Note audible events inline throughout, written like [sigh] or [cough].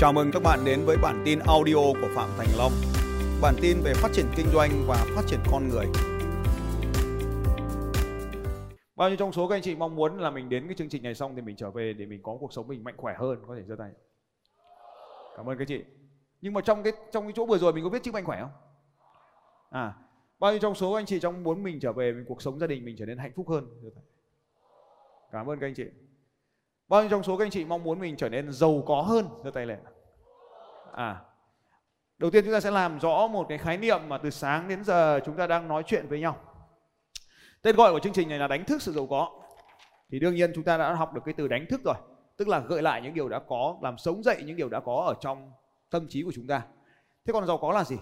Chào mừng các bạn đến với bản tin audio của Phạm Thành Long. Bản tin về phát triển kinh doanh và phát triển con người. Bao nhiêu trong số các anh chị mong muốn là mình đến cái chương trình này xong thì mình trở về để mình có cuộc sống mình mạnh khỏe hơn, có thể giơ tay. Cảm ơn các chị. Nhưng mà trong cái trong cái chỗ vừa rồi mình có biết chữ mạnh khỏe không? À, bao nhiêu trong số anh chị trong muốn mình trở về mình cuộc sống gia đình mình trở nên hạnh phúc hơn? Cảm ơn các anh chị. Bao nhiêu trong số các anh chị mong muốn mình trở nên giàu có hơn? giơ tay lên. À, đầu tiên chúng ta sẽ làm rõ một cái khái niệm mà từ sáng đến giờ chúng ta đang nói chuyện với nhau. Tên gọi của chương trình này là đánh thức sự giàu có. Thì đương nhiên chúng ta đã học được cái từ đánh thức rồi, tức là gợi lại những điều đã có, làm sống dậy những điều đã có ở trong tâm trí của chúng ta. Thế còn giàu có là gì?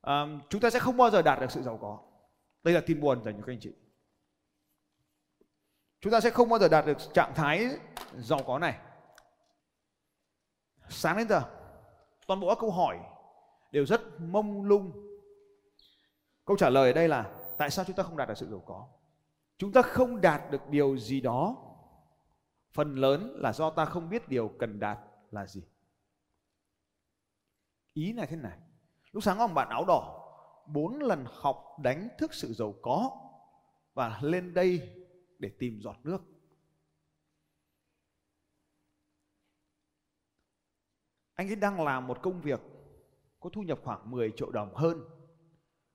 À, chúng ta sẽ không bao giờ đạt được sự giàu có. Đây là tin buồn dành cho các anh chị. Chúng ta sẽ không bao giờ đạt được trạng thái giàu có này. Sáng đến giờ, toàn bộ các câu hỏi đều rất mông lung. Câu trả lời ở đây là tại sao chúng ta không đạt được sự giàu có? Chúng ta không đạt được điều gì đó phần lớn là do ta không biết điều cần đạt là gì. Ý là thế này. Lúc sáng ông bạn áo đỏ bốn lần học đánh thức sự giàu có và lên đây để tìm giọt nước. Anh ấy đang làm một công việc có thu nhập khoảng 10 triệu đồng hơn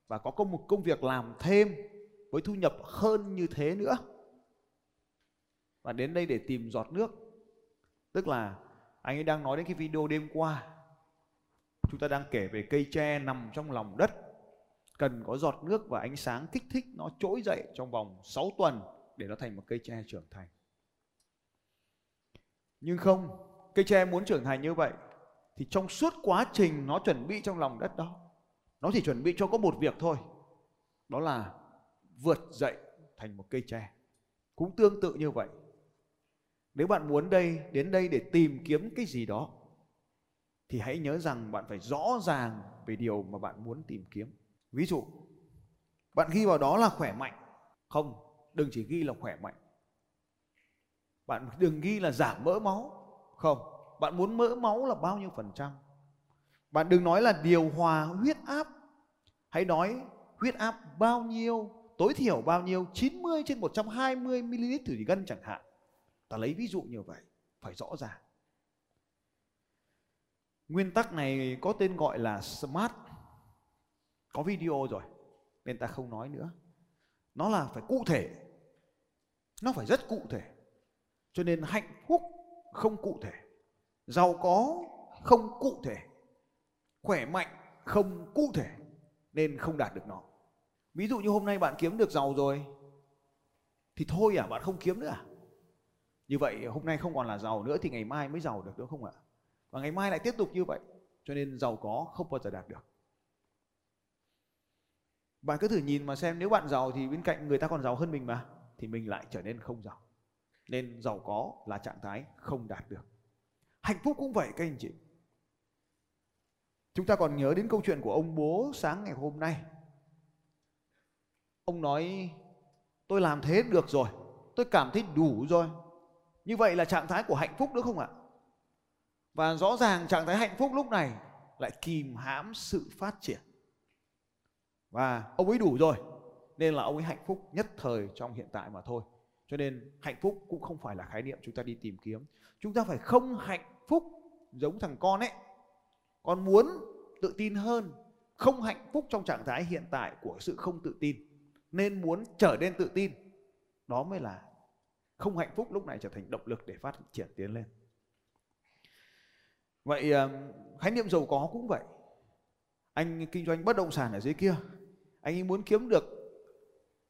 và có công một công việc làm thêm với thu nhập hơn như thế nữa. Và đến đây để tìm giọt nước. Tức là anh ấy đang nói đến cái video đêm qua. Chúng ta đang kể về cây tre nằm trong lòng đất, cần có giọt nước và ánh sáng kích thích nó trỗi dậy trong vòng 6 tuần để nó thành một cây tre trưởng thành. Nhưng không, cây tre muốn trưởng thành như vậy thì trong suốt quá trình nó chuẩn bị trong lòng đất đó, nó chỉ chuẩn bị cho có một việc thôi. Đó là vượt dậy thành một cây tre. Cũng tương tự như vậy. Nếu bạn muốn đây đến đây để tìm kiếm cái gì đó thì hãy nhớ rằng bạn phải rõ ràng về điều mà bạn muốn tìm kiếm. Ví dụ, bạn ghi vào đó là khỏe mạnh. Không, đừng chỉ ghi là khỏe mạnh. Bạn đừng ghi là giảm mỡ máu. Không, bạn muốn mỡ máu là bao nhiêu phần trăm? Bạn đừng nói là điều hòa huyết áp. Hãy nói huyết áp bao nhiêu, tối thiểu bao nhiêu 90 trên 120 ml thủy ngân chẳng hạn. Ta lấy ví dụ như vậy, phải rõ ràng. Nguyên tắc này có tên gọi là smart. Có video rồi, nên ta không nói nữa nó là phải cụ thể. Nó phải rất cụ thể. Cho nên hạnh phúc không cụ thể. Giàu có không cụ thể. Khỏe mạnh không cụ thể. Nên không đạt được nó. Ví dụ như hôm nay bạn kiếm được giàu rồi, thì thôi à bạn không kiếm nữa à? Như vậy hôm nay không còn là giàu nữa thì ngày mai mới giàu được, đúng không ạ? Và ngày mai lại tiếp tục như vậy. Cho nên giàu có không bao giờ đạt được bạn cứ thử nhìn mà xem nếu bạn giàu thì bên cạnh người ta còn giàu hơn mình mà thì mình lại trở nên không giàu. Nên giàu có là trạng thái không đạt được. Hạnh phúc cũng vậy các anh chị. Chúng ta còn nhớ đến câu chuyện của ông bố sáng ngày hôm nay. Ông nói tôi làm thế được rồi, tôi cảm thấy đủ rồi. Như vậy là trạng thái của hạnh phúc đúng không ạ? Và rõ ràng trạng thái hạnh phúc lúc này lại kìm hãm sự phát triển và ông ấy đủ rồi, nên là ông ấy hạnh phúc nhất thời trong hiện tại mà thôi. Cho nên hạnh phúc cũng không phải là khái niệm chúng ta đi tìm kiếm. Chúng ta phải không hạnh phúc giống thằng con ấy. Con muốn tự tin hơn, không hạnh phúc trong trạng thái hiện tại của sự không tự tin, nên muốn trở nên tự tin. Đó mới là không hạnh phúc lúc này trở thành động lực để phát triển tiến lên. Vậy ờ, khái niệm giàu có cũng vậy. Anh kinh doanh bất động sản ở dưới kia anh ấy muốn kiếm được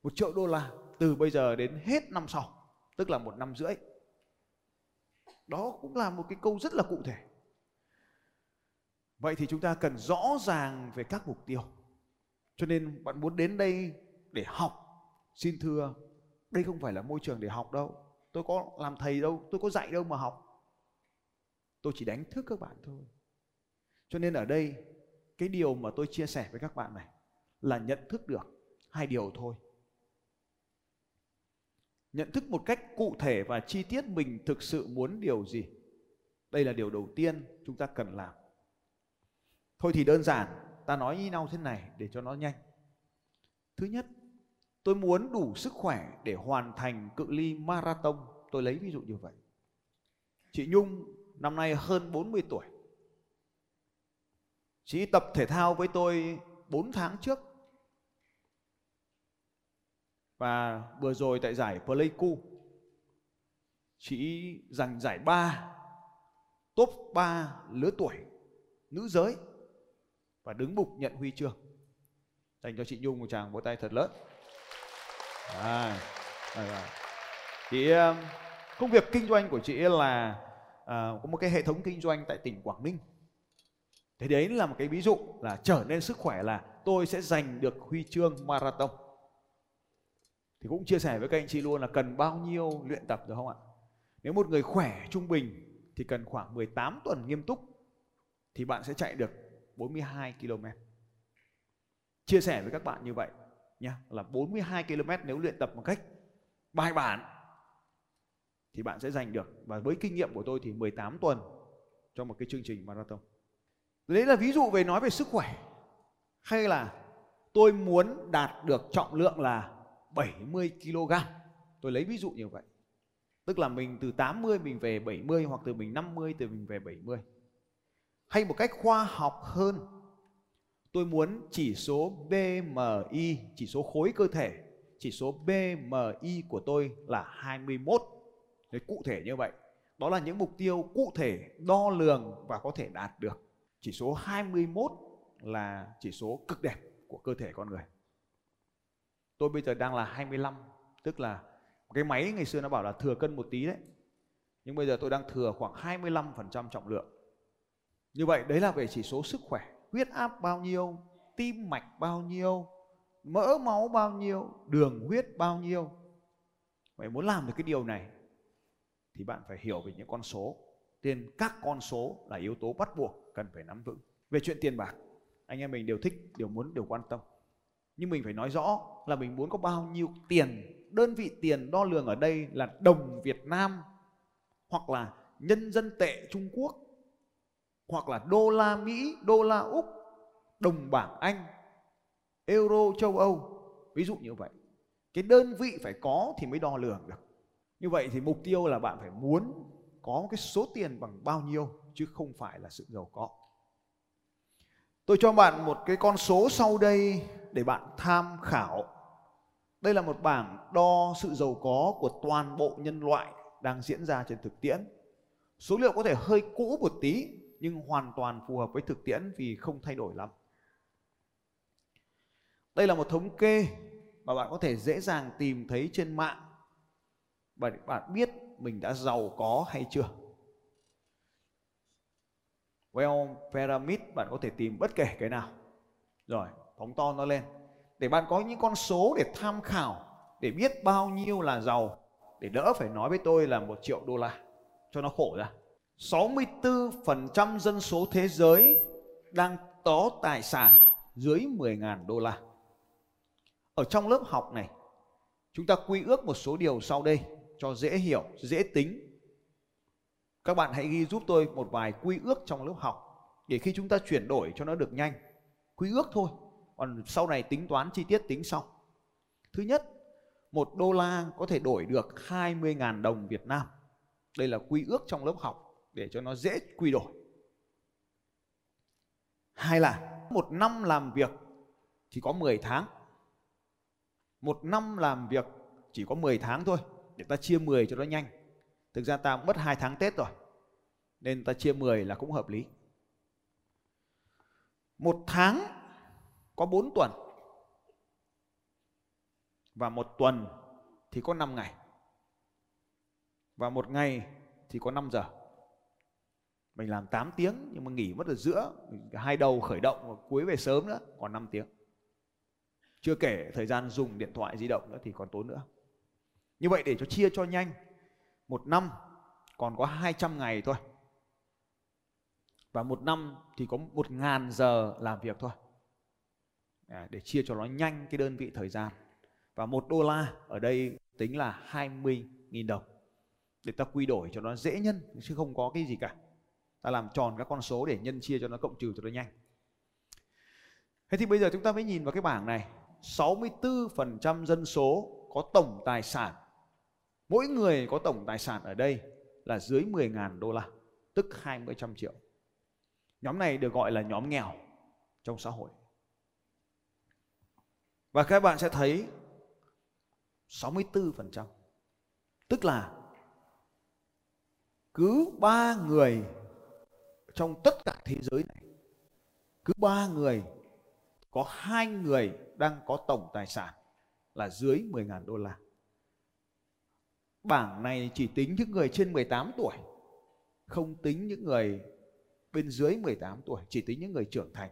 một triệu đô la từ bây giờ đến hết năm sau, tức là một năm rưỡi. Đó cũng là một cái câu rất là cụ thể. Vậy thì chúng ta cần rõ ràng về các mục tiêu. Cho nên bạn muốn đến đây để học, xin thưa, đây không phải là môi trường để học đâu. Tôi có làm thầy đâu, tôi có dạy đâu mà học. Tôi chỉ đánh thức các bạn thôi. Cho nên ở đây, cái điều mà tôi chia sẻ với các bạn này là nhận thức được hai điều thôi nhận thức một cách cụ thể và chi tiết mình thực sự muốn điều gì Đây là điều đầu tiên chúng ta cần làm. Thôi thì đơn giản, ta nói như nhau thế này để cho nó nhanh. Thứ nhất, tôi muốn đủ sức khỏe để hoàn thành cự ly marathon. Tôi lấy ví dụ như vậy. Chị Nhung năm nay hơn 40 tuổi. Chị tập thể thao với tôi 4 tháng trước. Và vừa rồi tại giải Pleiku, chị giành giải 3, top 3 lứa tuổi nữ giới và đứng bục nhận huy chương. Dành cho chị Nhung một tràng vỗ tay thật lớn. À, à, à. Chị công việc kinh doanh của chị là à, có một cái hệ thống kinh doanh tại tỉnh Quảng Ninh. Thế đấy là một cái ví dụ là trở nên sức khỏe là tôi sẽ giành được huy chương marathon. Thì cũng chia sẻ với các anh chị luôn là cần bao nhiêu luyện tập được không ạ? Nếu một người khỏe, trung bình thì cần khoảng 18 tuần nghiêm túc thì bạn sẽ chạy được 42 km. Chia sẻ với các bạn như vậy nhé là 42 km nếu luyện tập một cách bài bản thì bạn sẽ giành được và với kinh nghiệm của tôi thì 18 tuần cho một cái chương trình marathon. Đấy là ví dụ về nói về sức khỏe. Hay là tôi muốn đạt được trọng lượng là 70 kg. Tôi lấy ví dụ như vậy. Tức là mình từ 80 mình về 70 hoặc từ mình 50 từ mình về 70. Hay một cách khoa học hơn, tôi muốn chỉ số BMI, chỉ số khối cơ thể, chỉ số BMI của tôi là 21. Đấy, cụ thể như vậy. Đó là những mục tiêu cụ thể, đo lường và có thể đạt được. Chỉ số 21 là chỉ số cực đẹp của cơ thể con người. Tôi bây giờ đang là 25, tức là cái máy ngày xưa nó bảo là thừa cân một tí đấy. Nhưng bây giờ tôi đang thừa khoảng 25% trọng lượng. Như vậy đấy là về chỉ số sức khỏe. Huyết áp bao nhiêu, tim mạch bao nhiêu, mỡ máu bao nhiêu, đường huyết bao nhiêu. Vậy muốn làm được cái điều này thì bạn phải hiểu về những con số. Nên các con số là yếu tố bắt buộc cần phải nắm vững. Về chuyện tiền bạc, anh em mình đều thích, đều muốn, đều quan tâm. Nhưng mình phải nói rõ là mình muốn có bao nhiêu tiền. Đơn vị tiền đo lường ở đây là đồng Việt Nam hoặc là nhân dân tệ Trung Quốc hoặc là đô la Mỹ, đô la Úc, đồng bảng Anh, euro châu Âu. Ví dụ như vậy. Cái đơn vị phải có thì mới đo lường được. Như vậy thì mục tiêu là bạn phải muốn có cái số tiền bằng bao nhiêu chứ không phải là sự giàu có. Tôi cho bạn một cái con số sau đây để bạn tham khảo. Đây là một bảng đo sự giàu có của toàn bộ nhân loại đang diễn ra trên thực tiễn. Số liệu có thể hơi cũ một tí nhưng hoàn toàn phù hợp với thực tiễn vì không thay đổi lắm. Đây là một thống kê mà bạn có thể dễ dàng tìm thấy trên mạng và bạn biết mình đã giàu có hay chưa. Well Pyramid bạn có thể tìm bất kể cái nào. Rồi, phóng to nó lên. Để bạn có những con số để tham khảo, để biết bao nhiêu là giàu, để đỡ phải nói với tôi là một triệu đô la, cho nó khổ ra. 64% dân số thế giới đang có tài sản dưới 10.000 đô la. Ở trong lớp học này, chúng ta quy ước một số điều sau đây cho dễ hiểu, dễ tính. Các bạn hãy ghi giúp tôi một vài quy ước trong lớp học để khi chúng ta chuyển đổi cho nó được nhanh. Quy ước thôi, còn sau này tính toán chi tiết tính sau. Thứ nhất, một đô la có thể đổi được 20.000 đồng Việt Nam. Đây là quy ước trong lớp học để cho nó dễ quy đổi. Hai là một năm làm việc chỉ có 10 tháng. Một năm làm việc chỉ có 10 tháng thôi để ta chia 10 cho nó nhanh. Thực ra ta mất 2 tháng Tết rồi. Nên ta chia 10 là cũng hợp lý. Một tháng có 4 tuần. Và một tuần thì có 5 ngày. Và một ngày thì có 5 giờ. Mình làm 8 tiếng nhưng mà nghỉ mất ở giữa, hai đầu khởi động và cuối về sớm nữa, còn 5 tiếng. Chưa kể thời gian dùng điện thoại di động nữa thì còn tốn nữa. Như vậy để cho chia cho nhanh, một năm còn có 200 ngày thôi. Và một năm thì có một ngàn giờ làm việc thôi. À, để chia cho nó nhanh cái đơn vị thời gian. Và một đô la ở đây tính là 20.000 đồng. Để ta quy đổi cho nó dễ nhân chứ không có cái gì cả. ta làm tròn các con số để nhân chia cho nó cộng trừ cho nó nhanh thế thì bây giờ chúng ta mới nhìn vào cái bảng này 64% dân số có tổng tài sản mỗi người có tổng tài sản ở đây là dưới 10.000 đô la tức 20 trăm triệu nhóm này được gọi là nhóm nghèo trong xã hội và các bạn sẽ thấy 64% tức là cứ ba người trong tất cả thế giới này cứ ba người có hai người đang có tổng tài sản là dưới 10.000 đô la. Bảng này chỉ tính những người trên 18 tuổi, không tính những người bên dưới 18 tuổi, chỉ tính những người trưởng thành.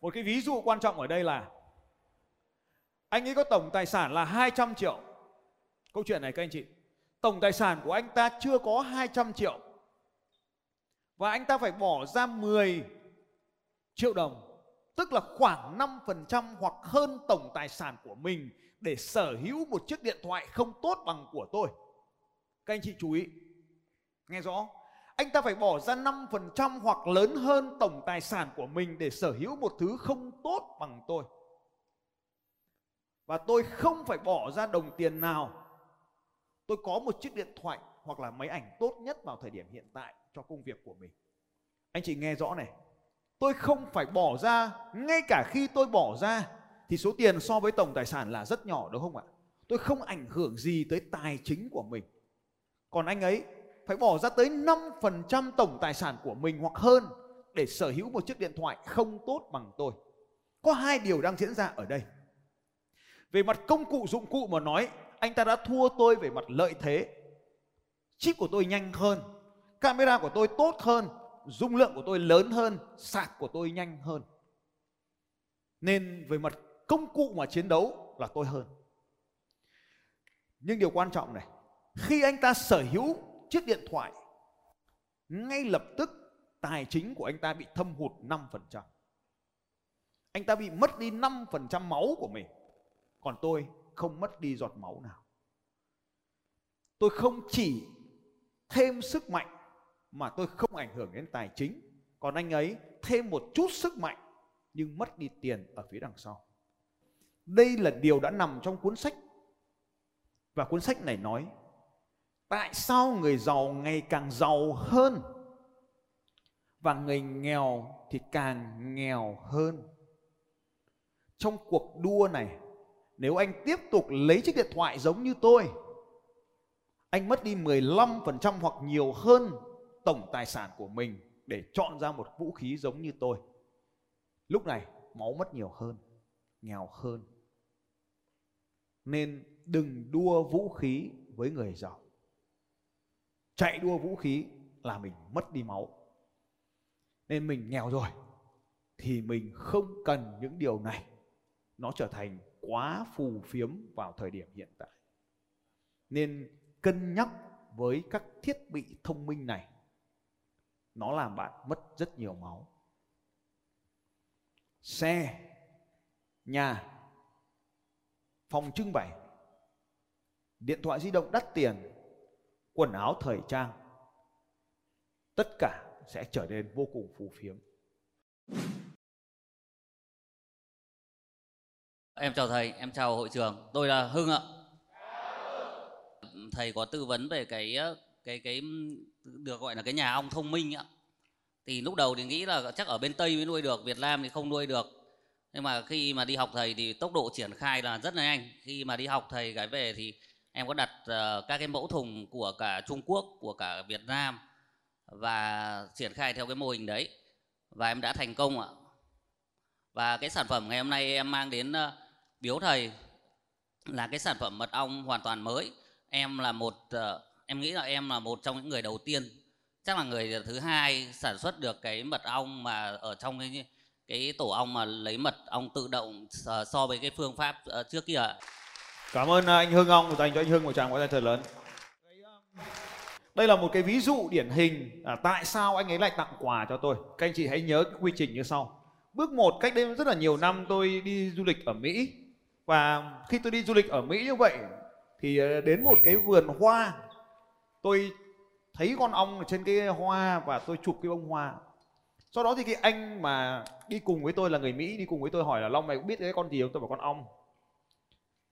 Một cái ví dụ quan trọng ở đây là anh ấy có tổng tài sản là 200 triệu. Câu chuyện này các anh chị, tổng tài sản của anh ta chưa có 200 triệu. Và anh ta phải bỏ ra 10 triệu đồng tức là khoảng 5% hoặc hơn tổng tài sản của mình để sở hữu một chiếc điện thoại không tốt bằng của tôi. Các anh chị chú ý. Nghe rõ? Anh ta phải bỏ ra 5% hoặc lớn hơn tổng tài sản của mình để sở hữu một thứ không tốt bằng tôi. Và tôi không phải bỏ ra đồng tiền nào. Tôi có một chiếc điện thoại hoặc là máy ảnh tốt nhất vào thời điểm hiện tại cho công việc của mình. Anh chị nghe rõ này, tôi không phải bỏ ra ngay cả khi tôi bỏ ra thì số tiền so với tổng tài sản là rất nhỏ đúng không ạ tôi không ảnh hưởng gì tới tài chính của mình còn anh ấy phải bỏ ra tới 5% tổng tài sản của mình hoặc hơn để sở hữu một chiếc điện thoại không tốt bằng tôi. Có hai điều đang diễn ra ở đây. Về mặt công cụ dụng cụ mà nói, anh ta đã thua tôi về mặt lợi thế. Chip của tôi nhanh hơn, camera của tôi tốt hơn, dung lượng của tôi lớn hơn sạc của tôi nhanh hơn nên về mặt công cụ mà chiến đấu là tôi hơn nhưng điều quan trọng này khi anh ta sở hữu chiếc điện thoại ngay lập tức tài chính của anh ta bị thâm hụt 5%. Anh ta bị mất đi 5% máu của mình. Còn tôi không mất đi giọt máu nào. Tôi không chỉ thêm sức mạnh mà tôi không ảnh hưởng đến tài chính. Còn anh ấy thêm một chút sức mạnh nhưng mất đi tiền ở phía đằng sau. Đây là điều đã nằm trong cuốn sách. Và cuốn sách này nói, tại sao người giàu ngày càng giàu hơn và người nghèo thì càng nghèo hơn? Trong cuộc đua này nếu anh tiếp tục lấy chiếc điện thoại giống như tôi, anh mất đi 15% hoặc nhiều hơn tổng tài sản của mình để chọn ra một vũ khí giống như tôi. Lúc này, máu mất nhiều hơn, nghèo hơn. Nên đừng đua vũ khí với người giàu. Chạy đua vũ khí là mình mất đi máu. Nên mình nghèo rồi thì mình không cần những điều này. Nó trở thành quá phù phiếm vào thời điểm hiện tại. Nên cân nhắc với các thiết bị thông minh này, nó làm bạn mất rất nhiều máu. Xe, nhà, phòng trưng bày, điện thoại di động đắt tiền, quần áo thời trang, tất cả sẽ trở nên vô cùng phù phiếm. Em chào thầy em chào hội trường. Tôi là hưng ạ. Thầy có tư vấn về cái ờ, cái cái được gọi là cái nhà ong thông minh ạ. Thì lúc đầu thì nghĩ là chắc ở bên tây mới nuôi được việt nam thì không nuôi được. Nhưng mà khi mà đi học thầy thì tốc độ triển khai là rất là nhanh. Khi mà đi học thầy cái về thì em có đặt ờ, các cái mẫu thùng của cả trung quốc của cả việt nam và triển khai theo cái mô hình đấy. Và em đã thành công ạ. Và cái sản phẩm ngày hôm nay em mang đến uh, biếu thầy là cái sản phẩm mật ong hoàn toàn mới em là một uh, em nghĩ là em là một trong những người đầu tiên chắc là người thứ hai sản xuất được cái mật ong mà ở trong cái cái tổ ong mà lấy mật ong tự động ờ, so với cái phương pháp ờ, trước kia Cảm ơn anh Hưng Ong dành cho anh Hưng một tràng vỗ tay thật lớn. Đây là một cái ví dụ điển hình à, tại sao anh ấy lại tặng quà cho tôi. Các anh chị hãy nhớ cái quy trình như sau. Bước một cách đây rất là nhiều năm tôi đi du lịch ở Mỹ và khi tôi đi du lịch ở Mỹ như vậy, thì ờ, đến một cái vườn hoa, tôi thấy con ong ở trên cái hoa và tôi chụp cái bông hoa. Sau đó thì cái anh mà đi cùng với tôi là người mỹ, đi cùng với tôi hỏi là, long mày cũng biết cái con gì không? Tôi bảo con ong.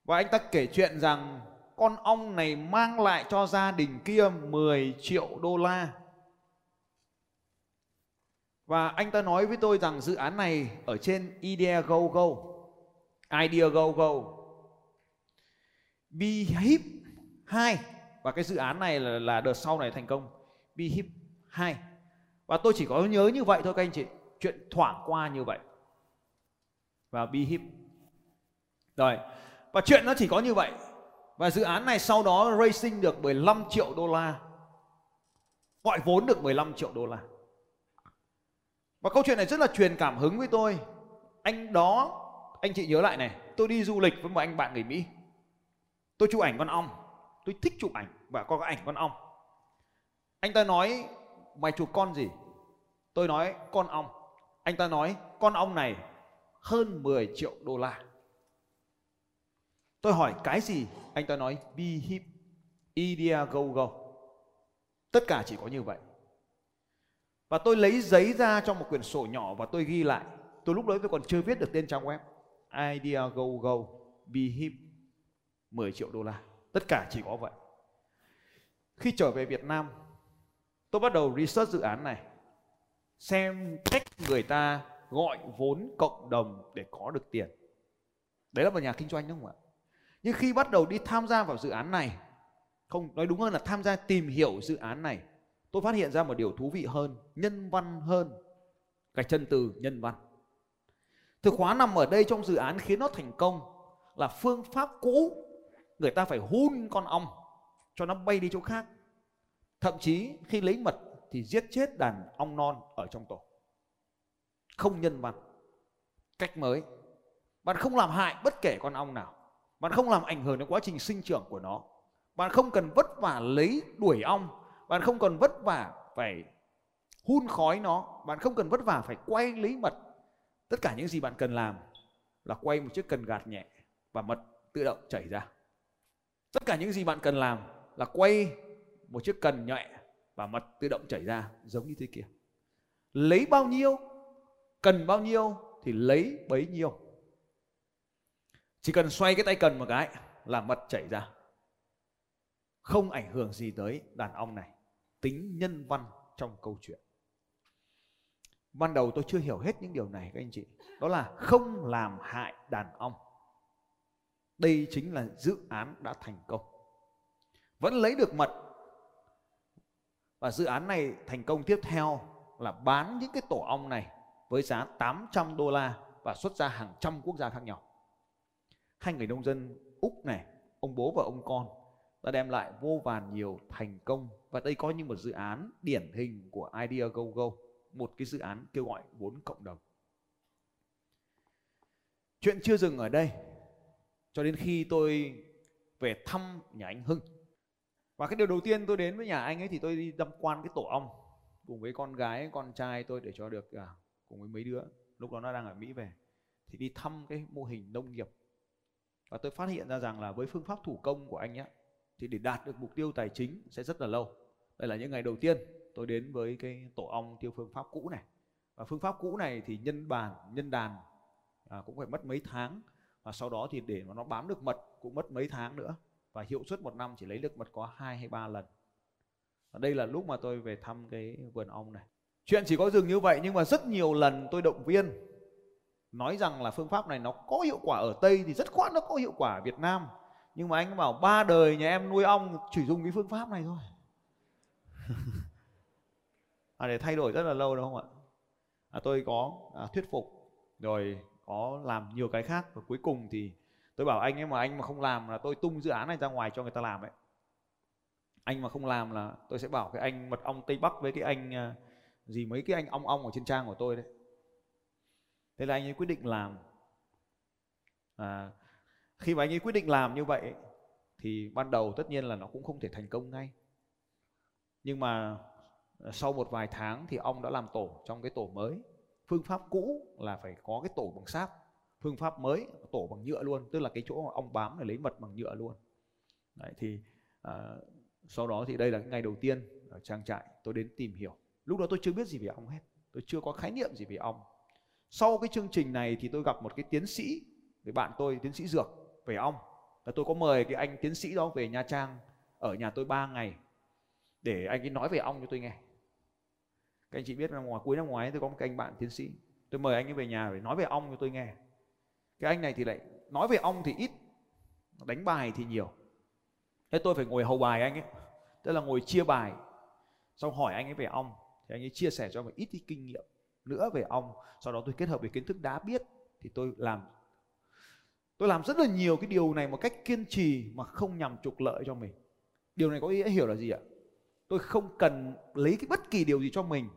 Và anh ta kể chuyện rằng, con ong này mang lại cho gia đình kia 10 triệu đô la. Và anh ta nói với tôi rằng dự án này ở trên idea go Ideago Behip 2 và cái dự án này là, là đợt sau này thành công. Behip 2 và tôi chỉ có nhớ như vậy thôi các anh chị. Chuyện thoảng qua như vậy. Và Behip rồi. Và chuyện nó chỉ có như vậy. Và dự án này sau đó racing được 15 triệu đô la. Gọi vốn được 15 triệu đô la. Và câu chuyện này rất là truyền cảm hứng với tôi. Anh đó anh chị nhớ lại này, tôi đi du lịch với một anh bạn người mỹ. Tôi chụp ảnh con ong. Tôi thích chụp ảnh và có cái ảnh con ong. Anh ta nói, mày chụp con gì? Tôi nói, con ong. Anh ta nói, con ong này hơn 10 triệu đô la. Tôi hỏi, cái gì? Anh ta nói, be hip idea go go. Tất cả chỉ có như vậy. Và tôi lấy giấy ra trong một quyển sổ nhỏ và tôi ghi lại. Tôi lúc đó tôi còn chưa viết được tên trang web idea go go, be Him 10 triệu đô la. Tất cả chỉ có vậy. Khi trở về Việt Nam, tôi bắt đầu research dự án này, xem cách người ta gọi vốn cộng đồng để có được tiền. Đấy là một nhà kinh doanh đúng không ạ? Nhưng khi bắt đầu đi tham gia vào dự án này, không, nói đúng hơn là tham gia tìm hiểu dự án này, tôi phát hiện ra một điều thú vị hơn, nhân văn hơn. Cái chân từ nhân văn từ khóa nằm ở đây trong dự án khiến nó thành công là phương pháp cũ. Người ta phải hun con ong cho nó bay đi chỗ khác. Thậm chí khi lấy mật thì giết chết đàn ong non ở trong tổ. Không nhân văn. Cách mới. Bạn không làm hại bất kể con ong nào. Bạn không làm ảnh hưởng đến quá trình sinh trưởng của nó. Bạn không cần vất vả lấy đuổi ong. Bạn không cần vất vả phải hun khói nó. Bạn không cần vất vả phải quay lấy mật tất cả những gì bạn cần làm là quay một chiếc cần gạt nhẹ và mật tự động chảy ra. Tất cả những gì bạn cần làm là quay một chiếc cần nhẹ và mật tự động chảy ra, giống như thế kia. Lấy bao nhiêu, cần bao nhiêu thì lấy bấy nhiêu. Chỉ cần xoay cái tay cần một cái là mật chảy ra. Không ảnh hưởng gì tới đàn ong này. Tính nhân văn trong câu chuyện ban đầu tôi chưa hiểu hết những điều này, các anh chị. Đó là không làm hại đàn ong đây chính là dự án đã thành công. Vẫn lấy được mật. Và dự án này thành công tiếp theo là bán những cái tổ ong này với giá 800 đô la và xuất ra hàng trăm quốc gia khác nhau. Hai người nông dân úc này, ông bố và ông con, đã đem lại vô vàn nhiều thành công. Và đây có như một dự án điển hình của Idea Go Go một cái dự án kêu gọi vốn cộng đồng. Chuyện chưa dừng ở đây cho đến khi tôi về thăm nhà anh Hưng. Và cái điều đầu tiên tôi đến với nhà anh ấy thì tôi đi tham quan cái tổ ong cùng với con gái con trai tôi để cho được à, cùng với mấy đứa. Lúc đó nó đang ở Mỹ về. Thì đi thăm cái mô hình nông nghiệp. Và tôi phát hiện ra rằng là với phương pháp thủ công của anh ấy thì để đạt được mục tiêu tài chính sẽ rất là lâu. Đây là những ngày đầu tiên tôi đến với cái tổ ong theo phương pháp cũ này. Và phương pháp cũ này thì nhân bàn nhân đàn à, cũng phải mất mấy tháng. Và sau đó thì để mà nó bám được mật cũng mất mấy tháng nữa. Và hiệu suất một năm chỉ lấy được mật có hai hay ba lần. Và đây là lúc mà tôi về thăm cái vườn ong này. Chuyện chỉ có dừng như vậy nhưng mà rất nhiều lần tôi động viên nói rằng là phương pháp này nó có hiệu quả ở tây thì rất khoát nó có hiệu quả ở việt nam. Nhưng mà anh bảo ba đời nhà em nuôi ong chỉ dùng cái phương pháp này thôi. [laughs] à, để thay đổi rất là lâu đúng không ạ? À, tôi có à, thuyết phục rồi có làm nhiều cái khác. Và cuối cùng thì tôi bảo anh ấy mà anh mà không làm là tôi tung dự án này ra ngoài cho người ta làm ấy. Anh mà không làm là tôi sẽ bảo cái anh mật ong tây bắc với cái anh à, gì mấy cái anh ong ong ở trên trang của tôi đấy. Thế là anh ấy quyết định làm. À, khi mà anh ấy quyết định làm như vậy thì ban đầu tất nhiên là nó cũng không thể thành công ngay. Nhưng mà Ờ, sau một vài tháng thì ông đã làm tổ trong cái tổ mới. Phương pháp cũ là phải có cái tổ bằng sáp. Phương pháp mới tổ bằng nhựa luôn tức là cái chỗ mà ong bám để lấy mật bằng nhựa luôn. Đấy, thì à, sau đó thì đây là cái ngày đầu tiên ở trang trại tôi đến tìm hiểu. Lúc đó tôi chưa biết gì về ong hết tôi chưa có khái niệm gì về ong sau cái chương trình này thì tôi gặp một cái tiến sĩ với bạn tôi tiến sĩ dược về ong và tôi có mời cái anh tiến sĩ đó về Nha Trang ở nhà tôi 3 ngày để anh ấy nói về ong cho tôi nghe các anh chị biết năm ngoài cuối năm ngoái tôi có một cái anh bạn tiến sĩ. Tôi mời anh ấy về nhà để nói về ong cho tôi nghe. Cái anh này thì lại nói về ong thì ít, đánh bài thì nhiều. Thế tôi phải ngồi hầu bài anh ấy. Tức là ngồi chia bài, xong hỏi anh ấy về ong. Thì anh ấy chia sẻ cho mình ít cái kinh nghiệm nữa về ong. Sau đó tôi kết hợp với kiến thức đã biết thì tôi làm. Tôi làm rất là nhiều cái điều này một cách kiên trì mà không nhằm trục lợi cho mình. Điều này có ý nghĩa hiểu là gì ạ? Tôi không cần lấy cái bất kỳ điều gì cho mình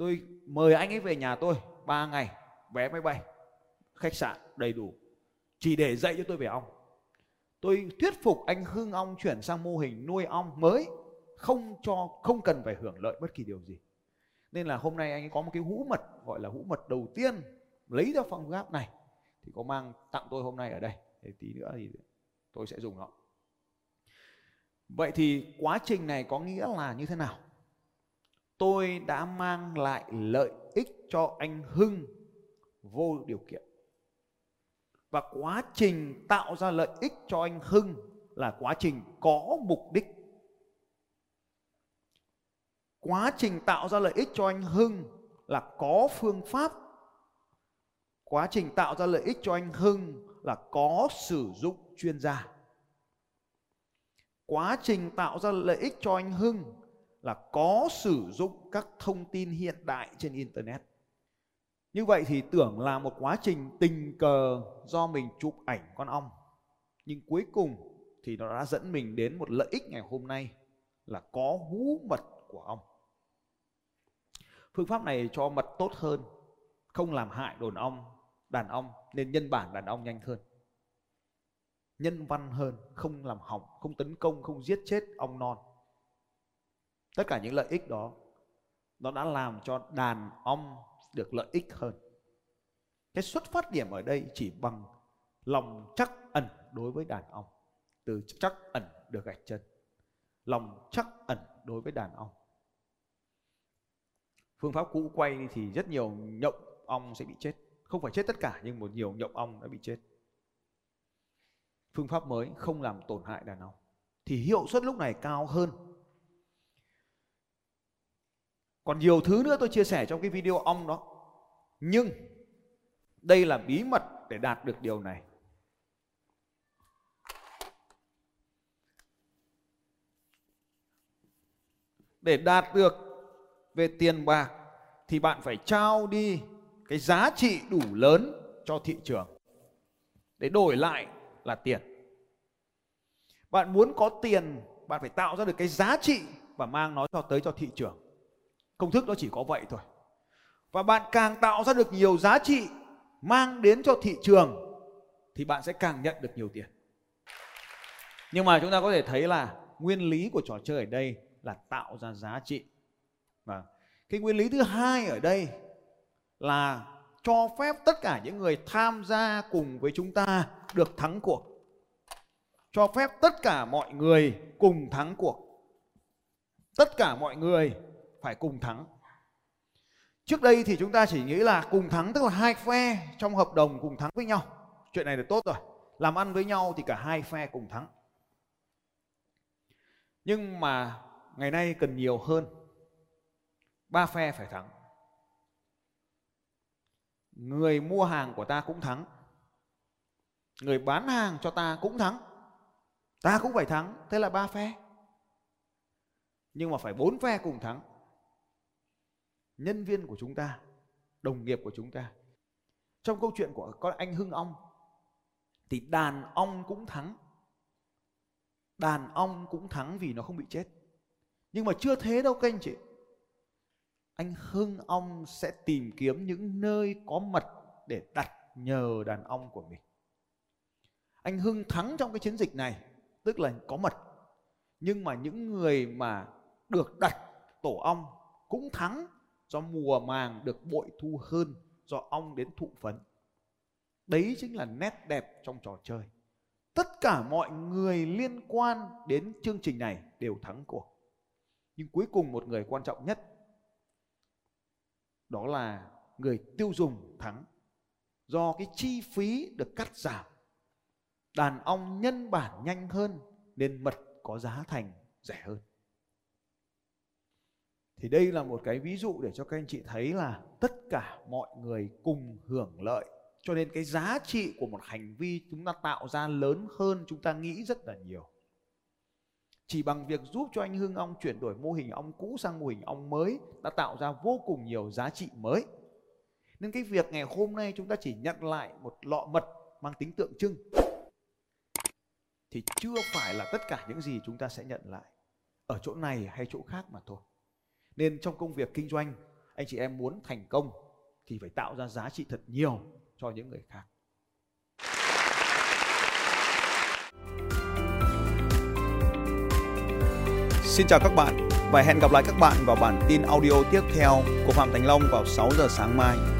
tôi mời anh ấy về nhà tôi 3 ngày, vé máy bay, khách sạn đầy đủ. Chỉ để dạy cho tôi về ong. Tôi thuyết phục anh Hưng ong chuyển sang mô hình nuôi ong mới, không cho, không cần phải hưởng lợi bất kỳ điều gì. Nên là hôm nay anh ấy có một cái hũ mật, gọi là hũ mật đầu tiên, lấy ra phòng gáp này, thì có mang tặng tôi hôm nay ở đây. Để tí nữa thì tôi sẽ dùng nó. Vậy thì quá trình này có nghĩa là như thế nào? Tôi đã mang lại lợi ích cho anh hưng vô điều kiện. Và quá trình tạo ra lợi ích cho anh hưng là quá trình có mục đích. Quá trình tạo ra lợi ích cho anh hưng là có phương pháp. Quá trình tạo ra lợi ích cho anh hưng là có sử dụng chuyên gia. Quá trình tạo ra lợi ích cho anh hưng là có sử dụng các thông tin hiện đại trên internet. Như vậy thì tưởng là một quá trình tình cờ do mình chụp ảnh con ong. Nhưng cuối cùng thì nó đã dẫn mình đến một lợi ích ngày hôm nay là có hú mật của ong. Phương pháp này cho mật tốt hơn, không làm hại đồn ong, đàn ong, nên nhân bản đàn ong nhanh hơn. Nhân văn hơn, không làm hỏng, không tấn công, không giết chết ong non tất cả những lợi ích đó, nó đã làm cho đàn ong được lợi ích hơn. Cái xuất phát điểm ở đây chỉ bằng lòng chắc ẩn đối với đàn ong. Từ chắc ẩn được gạch chân. Lòng chắc ẩn đối với đàn ong. Phương pháp cũ quay thì rất nhiều nhộng ong sẽ bị chết. Không phải chết tất cả, nhưng một nhiều nhộng ong đã bị chết. Phương pháp mới không làm tổn hại đàn ong. Thì hiệu suất lúc này cao hơn còn nhiều thứ nữa tôi chia sẻ trong cái video ong đó. Nhưng đây là bí mật để đạt được điều này. Để đạt được về tiền bạc thì bạn phải trao đi cái giá trị đủ lớn cho thị trường. Để đổi lại là tiền. Bạn muốn có tiền, bạn phải tạo ra được cái giá trị và mang nó cho tới cho thị trường công thức nó chỉ có vậy thôi. Và bạn càng tạo ra được nhiều giá trị mang đến cho thị trường, thì bạn sẽ càng nhận được nhiều tiền. Nhưng mà chúng ta có thể thấy là nguyên lý của trò chơi ở đây là tạo ra giá trị. Và cái nguyên lý thứ hai ở đây là cho phép tất cả những người tham gia cùng với chúng ta được thắng cuộc. Cho phép tất cả mọi người cùng thắng cuộc. Tất cả mọi người phải cùng thắng. Trước đây thì chúng ta chỉ nghĩ là cùng thắng, tức là hai phe trong hợp đồng cùng thắng với nhau. Chuyện này là tốt rồi. Làm ăn với nhau thì cả hai phe cùng thắng. Nhưng mà ngày nay cần nhiều hơn. Ba phe phải thắng. Người mua hàng của ta cũng thắng. Người bán hàng cho ta cũng thắng. Ta cũng phải thắng, thế là ba phe. Nhưng mà phải bốn phe cùng thắng nhân viên của chúng ta, đồng nghiệp của chúng ta. Trong câu chuyện của con anh hưng ong, thì đàn ong cũng thắng. Đàn ong cũng thắng vì nó không bị chết. Nhưng mà chưa thế đâu, các anh chị. Anh hưng ong sẽ tìm kiếm những nơi có mật để đặt nhờ đàn ong của mình. Anh hưng thắng trong cái chiến dịch này, tức là có mật nhưng mà những người mà được đặt tổ ong cũng thắng do mùa màng được bội thu hơn do ong đến thụ phấn. Đấy chính là nét đẹp trong trò chơi. Tất cả mọi người liên quan đến chương trình này đều thắng cuộc. Nhưng cuối cùng một người quan trọng nhất, đó là người tiêu dùng thắng. Do cái chi phí được cắt giảm, đàn ong nhân bản nhanh hơn nên mật có giá thành rẻ hơn thì đây là một cái ví dụ để cho các anh chị thấy là tất cả mọi người cùng hưởng lợi cho nên cái giá trị của một hành vi chúng ta tạo ra lớn hơn chúng ta nghĩ rất là nhiều chỉ bằng việc giúp cho anh Hưng Ong chuyển đổi mô hình ong cũ sang mô hình ong mới đã tạo ra vô cùng nhiều giá trị mới. Nên cái việc ngày hôm nay chúng ta chỉ nhận lại một lọ mật mang tính tượng trưng thì chưa phải là tất cả những gì chúng ta sẽ nhận lại ở chỗ này hay chỗ khác mà thôi. Nên trong công việc kinh doanh, anh chị em muốn thành công thì phải tạo ra giá trị thật nhiều cho những người khác. Xin chào các bạn và hẹn gặp lại các bạn vào bản tin audio tiếp theo của Phạm Thành Long vào 6 giờ sáng mai.